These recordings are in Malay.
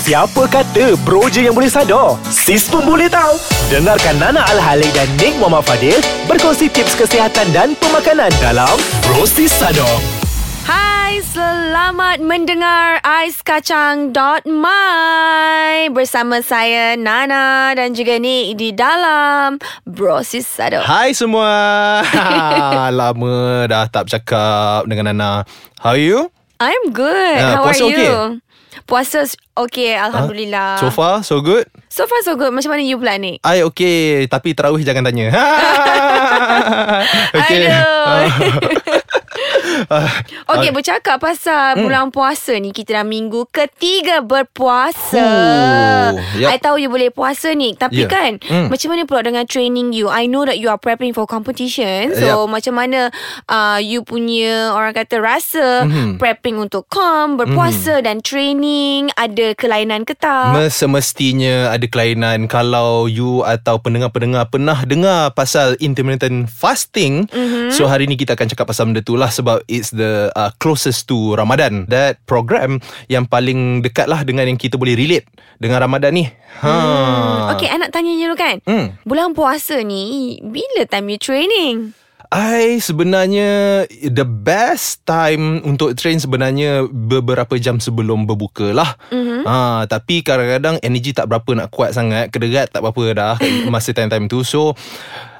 Siapa kata bro je yang boleh sadar? Sis pun boleh tahu. Dengarkan Nana Al-Halik dan Nick Muhammad Fadil berkongsi tips kesihatan dan pemakanan dalam Bro Sis Sadar. Hai, selamat mendengar Ais Kacang Dot My bersama saya Nana dan juga Nick di dalam Brosis Sado. Hai semua Lama dah tak bercakap dengan Nana How are you? I'm good. Ah, How are you? okey? Puasa okay, Alhamdulillah. So far, so good? So far so good. Macam mana you pula Nick? I okay Tapi terawih jangan tanya okay. Ah, Okay, bercakap pasal Hmm. bulan puasa ni Kita dah minggu ketiga berpuasa Ooh, yup. I tahu you boleh puasa ni Tapi Yeah. kan Hmm. Macam mana pula dengan training you I know that you are prepping for competition So Yup. macam mana uh, You punya Orang kata rasa Mhm. Prepping untuk com Berpuasa dan training Ada kelainan ke tak? Semestinya ada kelainan Kalau you atau pendengar-pendengar Pernah dengar pasal intermittent fasting mm-hmm. So hari ni kita akan cakap pasal benda tu lah Sebab it's the uh, closest to Ramadan That program yang paling dekat lah Dengan yang kita boleh relate Dengan Ramadan ni ha. Hmm. Okay, I nak tanya you dulu kan Hmm. Bulan puasa ni Bila time you training? I sebenarnya the best time untuk train sebenarnya beberapa jam sebelum berbuka lah. Mm-hmm. Ha, tapi kadang-kadang energy tak berapa nak kuat sangat, kederat tak berapa dah masa time-time tu. So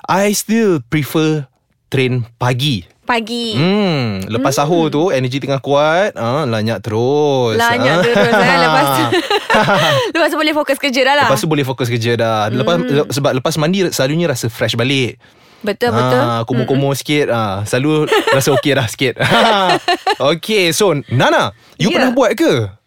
I still prefer train pagi. Pagi Hmm, lepas sahur tu energy tengah kuat, ah lanyak terus. Lanyak Ah. terus eh. Lepas tu Lepas tu boleh fokus kerja dah lah Lepas tu boleh fokus kerja dah. Lepas sebab lepas mandi selalunya rasa fresh balik. Betul betul Ah, kumur-kumur sikit ah, Selalu rasa okey dah sikit Okay so Nana You Ya. pernah buat ke?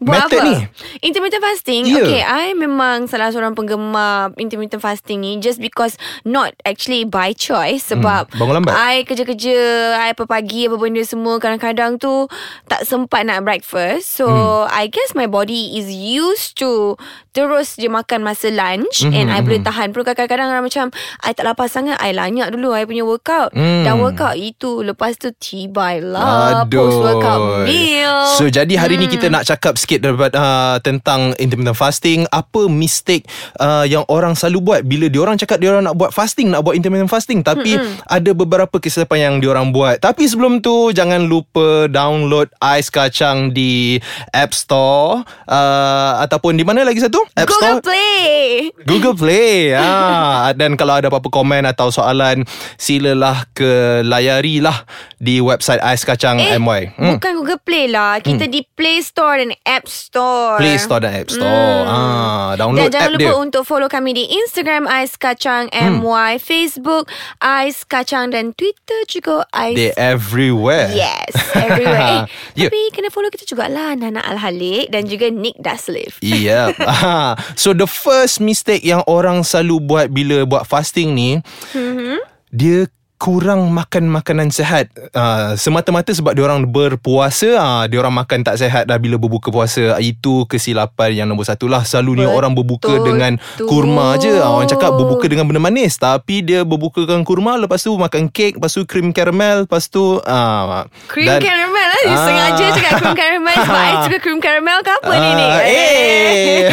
Buat Method apa? ni Intermittent fasting Ya. Okay I memang Salah seorang penggemar Intermittent fasting ni Just because Not actually by choice Sebab Hmm, bangun lambat? I kerja-kerja I apa pagi Apa benda semua Kadang-kadang tu Tak sempat nak breakfast So Hmm. I guess my body Is used to Terus je makan masa lunch Mhm, And I boleh mhm. tahan Perlu kadang-kadang orang macam I tak lapar sangat I lanyak dulu I punya workout Hmm. Dah workout itu Lepas tu tibai lah Post workout meal So jadi hari ni kita nak cakap sikit daripada, uh, Tentang intermittent fasting. Apa mistake uh, Yang orang selalu buat? Bila diorang cakap Diorang nak buat fasting Nak buat intermittent fasting. Tapi ada beberapa kesilapan yang diorang buat. Tapi sebelum tu Jangan lupa download Ais Kacang Di App Store uh, Ataupun di mana lagi satu? App Google Store? Play. Google Play ha. Dan kalau ada apa-apa komen Atau soalan Silalah ke Layarilah Di website Ais Kacang Eh, MY hmm. bukan Google Play lah. Kita di Play Store dan App Store. Play Store dan App Store ah, Download Dan jangan app lupa dia untuk follow kami di Instagram Ais Kacang MY, Facebook Ais Kacang dan Twitter juga Ais They everywhere Yes, everywhere. eh, Yeah. Tapi kena follow kita jugalah Nana Al-Halik dan juga Nick Daslif. Yeah. Ah, so the first mistake yang orang selalu buat bila buat fasting ni, Mm-hmm. dia kurang makan makanan sehat. Uh, semata-mata sebab dia orang berpuasa, uh, dia orang makan tak sehat dah bila berbuka puasa. Itu kesilapan yang nombor satu lah. Selalunya Betul orang berbuka dengan tu. kurma je. Uh, orang cakap berbuka dengan benda manis, tapi dia berbukakan kurma, lepas tu makan kek, lepas tu krim karamel, lepas tu uh, Cream caramel lah. You Ah. sengaja cakap cream caramel sebab I suka cream caramel ke apa ni Nick? Ah, eh.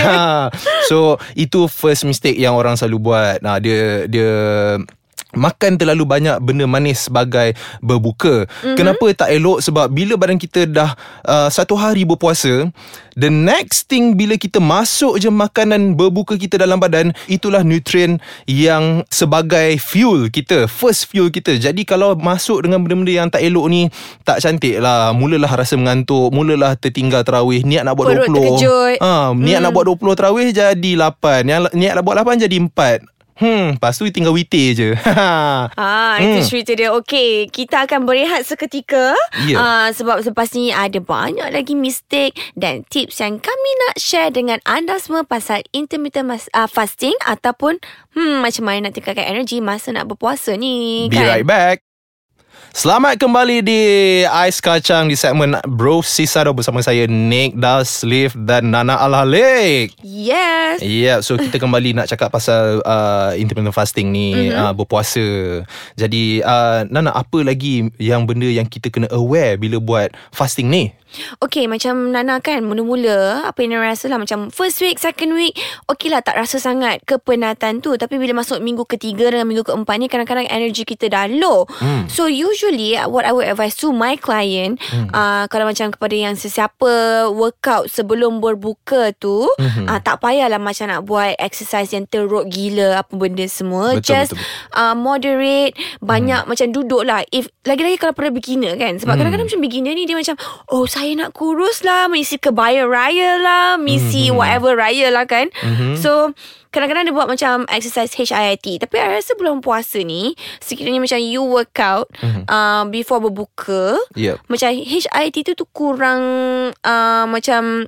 So itu first mistake yang orang selalu buat. Nah dia dia makan terlalu banyak benda manis sebagai berbuka. Mm-hmm. Kenapa tak elok? Sebab bila badan kita dah uh, satu hari berpuasa, the next thing bila kita masuk je makanan berbuka kita dalam badan, itulah nutrien yang sebagai fuel kita, first fuel kita. Jadi kalau masuk dengan benda-benda yang tak elok ni, tak cantik lah. Mulalah rasa mengantuk, mulalah tertinggal terawih, niat nak buat Perut 20. terkejut. Ha, niat hmm. nak buat 20 terawih jadi 8. Yang niat nak buat 8 jadi 4. Hmm, lepas tu tinggal witir je. Ah, itu cerita dia. Okey, kita akan berehat seketika. Ya. Ah, sebab selepas ni ada banyak lagi mistake dan tips yang kami nak share dengan anda semua pasal intermittent mas- uh, fasting ataupun hmm macam mana nak tingkatkan energi masa nak berpuasa ni. Be kan? right back. Selamat kembali di Ais Kacang di segmen Bro Sisado bersama saya Nick Daslif dan Nana Al-Halik. Yes. Ya, yeah, so kita kembali nak cakap pasal uh, intermittent fasting ni, Mhm. mm-hmm. uh, berpuasa. Jadi uh, Nana apa lagi yang benda yang kita kena aware bila buat fasting ni? Okay macam Nana kan Mula-mula Apa yang Nana rasa lah Macam first week Second week Okay lah tak rasa sangat Kepenatan tu Tapi bila masuk minggu ketiga Dengan minggu keempat ni Kadang-kadang energy kita dah low hmm. So usually What I would advise to my client hmm. uh, Kalau macam kepada yang sesiapa Workout sebelum berbuka tu hmm. uh, Tak payahlah macam nak buat Exercise yang teruk gila Apa benda semua Betul, Just betul. Uh, Moderate Banyak hmm. macam duduk lah If Lagi-lagi kalau pada beginner kan Sebab hmm. kadang-kadang macam beginner ni Dia macam Oh saya nak kurus lah Misi kebaya raya lah Misi mm-hmm. whatever raya lah kan mm-hmm. So Kadang-kadang dia buat macam Exercise HIIT Tapi I rasa bulan puasa ni Sekiranya macam You workout mm-hmm. uh, Before berbuka Yep. Macam HIIT tu tu kurang uh, Macam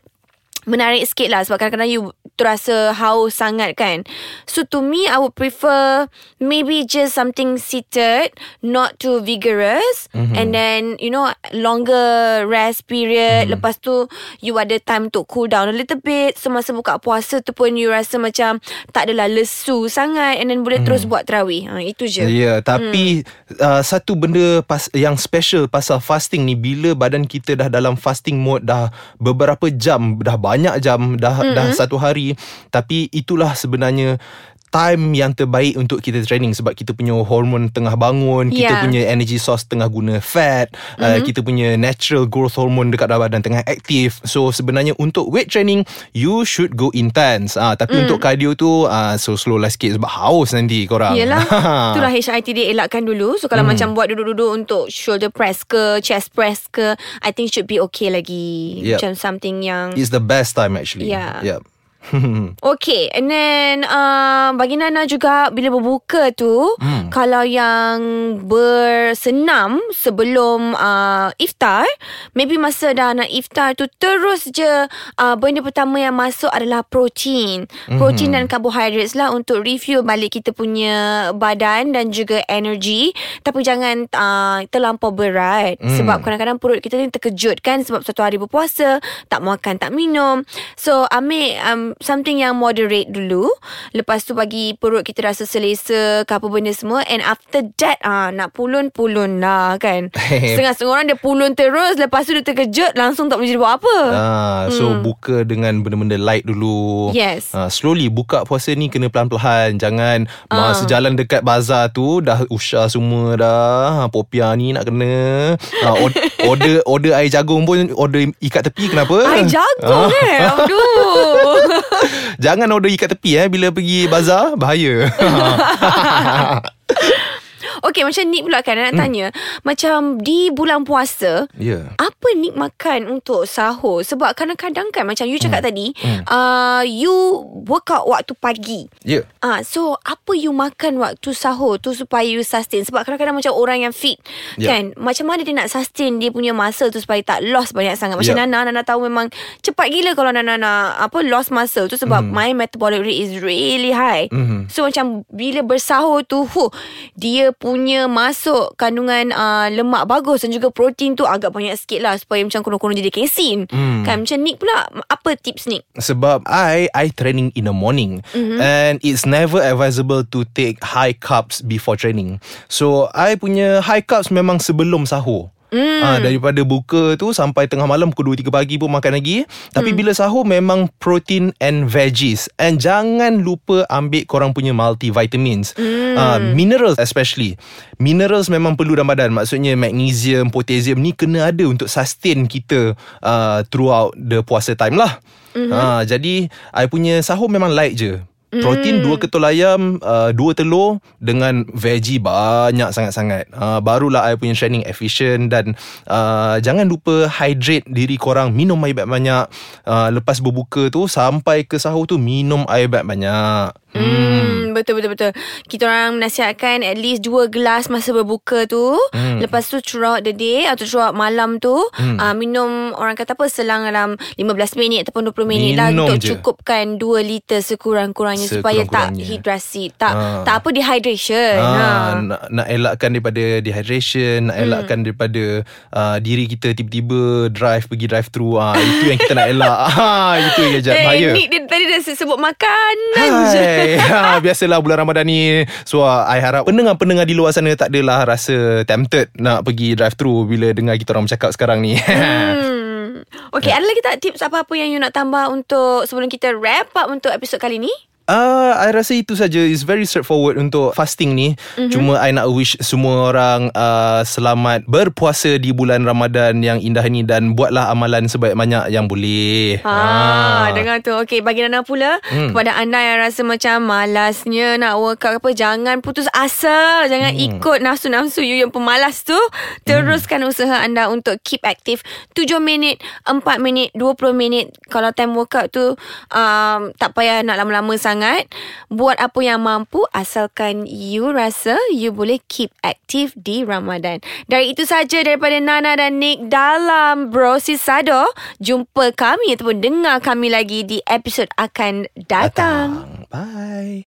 Menarik sikit lah Sebab kadang-kadang you Terasa haus sangat kan So to me I would prefer Maybe just something seated Not too vigorous mm-hmm. And then You know Longer rest period mm-hmm. Lepas tu You ada time to cool down a little bit So masa buka puasa tu pun You rasa macam Tak adalah lesu sangat And then boleh mm. terus buat terawih ha, Itu je Ya, yeah, tapi hmm. uh, satu benda pas, yang special pasal fasting ni bila badan kita dah dalam fasting mode dah beberapa jam, dah banyak jam, dah mm-hmm. dah satu hari, tapi itulah sebenarnya time yang terbaik untuk kita training sebab kita punya hormon tengah bangun, kita Yeah. punya energy source tengah guna fat, mm-hmm. uh, kita punya natural growth hormone dekat dalam badan tengah aktif. So sebenarnya untuk weight training you should go intense. Ah uh, tapi mm. untuk cardio tu uh, so slow lah sikit sebab haus nanti korang. Yelah Itulah HIT dia elakkan dulu So kalau hmm. macam buat duduk-duduk Untuk shoulder press ke Chest press ke I think should be okay lagi Yep. Macam something yang It's the best time actually. Yeah. Yep. Okay And then uh, Bagi Nana juga Bila berbuka tu hmm. Kalau yang Bersenam Sebelum uh, Iftar Maybe masa dah nak iftar tu Terus je uh, Benda pertama yang masuk Adalah protein. Protein dan carbohydrates lah Untuk refuel balik kita punya Badan Dan juga energy. Tapi jangan uh, Terlampau berat. Hmm. Sebab kadang-kadang perut kita ni terkejut kan Sebab satu hari berpuasa Tak makan tak minum. So ambil um, Something yang moderate dulu Lepas tu bagi perut kita rasa selesa Ke apa benda semua And after that ah Nak pulun-pulun lah kan Setengah-setengah orang dia pulun terus Lepas tu dia terkejut Langsung tak boleh buat apa Ah, so hmm. buka dengan benda-benda light dulu. Yes. Ah, slowly buka puasa ni kena pelan-pelan. Jangan Ah. uh. sejalan dekat bazar tu dah usha semua dah. Ha, popia ni nak kena. Ah, od- order order air jagung pun order ikat tepi kenapa? Air jagung Ah. eh Aduh Jangan order ikat tepi eh bila pergi bazar bahaya. Okay macam Nick pula kan Nak tanya Macam di bulan puasa Ya. Apa Nick makan untuk sahur Sebab kadang-kadang kan Macam you cakap tadi Hmm. uh, You work out waktu pagi Ya. Ah, so apa you makan waktu sahur tu supaya you sustain? Sebab kadang-kadang macam orang yang fit Ya. kan, macam mana dia nak sustain dia punya muscle tu supaya tak lost banyak sangat. Macam Ya. Nana, Nana tahu memang cepat gila kalau Nana nak apa lost muscle tu sebab Mhm. my metabolic rate is really high. Mhm. So macam bila bersahur tu, huh, dia punya masuk kandungan uh, lemak bagus dan juga protein tu agak banyak sikit lah supaya macam konon-konon jadi kesin. Hmm. Kan macam Nick pula apa tips Nick? Sebab I I training in the morning mm-hmm. and it's never advisable to take high carbs before training. So I punya high carbs memang sebelum sahur. Mm. Ah, daripada buka tu sampai tengah malam pukul 2 3 pagi pun makan lagi. Tapi mm. bila sahur memang protein and veggies. And jangan lupa ambil korang punya multivitamins. Mm. Ah, minerals especially. Minerals memang perlu dalam badan. Maksudnya magnesium, potassium ni kena ada untuk sustain kita uh, throughout the puasa time lah. Mm-hmm. Ha, jadi I punya sahur memang light je. Protein dua ketul ayam, uh, dua telur dengan veggie banyak sangat-sangat. Uh, barulah I punya training efficient dan uh, jangan lupa hydrate diri korang, minum air banyak-banyak. Uh, lepas berbuka tu sampai ke sahur tu minum air banyak-banyak. Hmm, betul betul betul. Kita orang menasihatkan at least 2 gelas masa berbuka tu. Hmm. Lepas tu throughout the day atau throughout malam tu hmm. uh, minum orang kata apa selang dalam 15 minit ataupun 20 minit lah untuk je. cukupkan 2 liter sekurang-kurangnya supaya tak hidrasi, tak Ah. tak apa dehydration. Ah, ha. nak, nak elakkan daripada dehydration, nak elakkan daripada uh, diri kita tiba-tiba drive pergi drive through. Ah, itu yang kita nak elak. Ah, itu yang jat bahaya. Eh, dia tadi dah sebut makanan je. Hai ha, Biasalah bulan Ramadan ni So I harap Pendengar-pendengar di luar sana Tak adalah rasa tempted Nak pergi drive through Bila dengar kita orang bercakap sekarang ni Hmm. Okay, ada lagi tak tips apa-apa yang you nak tambah untuk sebelum kita wrap up untuk episod kali ni? Uh, I rasa itu saja It's very straightforward Untuk fasting ni mm-hmm. Cuma I nak wish Semua orang uh, Selamat Berpuasa di bulan Ramadan Yang indah ni Dan buatlah amalan Sebanyak banyak yang boleh Ha, ha. dengar tu. Okey, bagi Nana pula hmm. kepada anda yang rasa macam malasnya nak workout apa, jangan putus asa. Jangan hmm. ikut nafsu-nafsu you yang pemalas tu. Teruskan hmm. usaha anda untuk keep active. 7 minit, 4 minit, 20 minit. Kalau time workout tu um, tak payah nak lama-lama sangat. Buat apa yang mampu asalkan you rasa you boleh keep active di Ramadan. Dari itu saja daripada Nana dan Nick dalam Bro Sisado. Jumpa kami ataupun dengar kami lagi di episod akan datang. Bye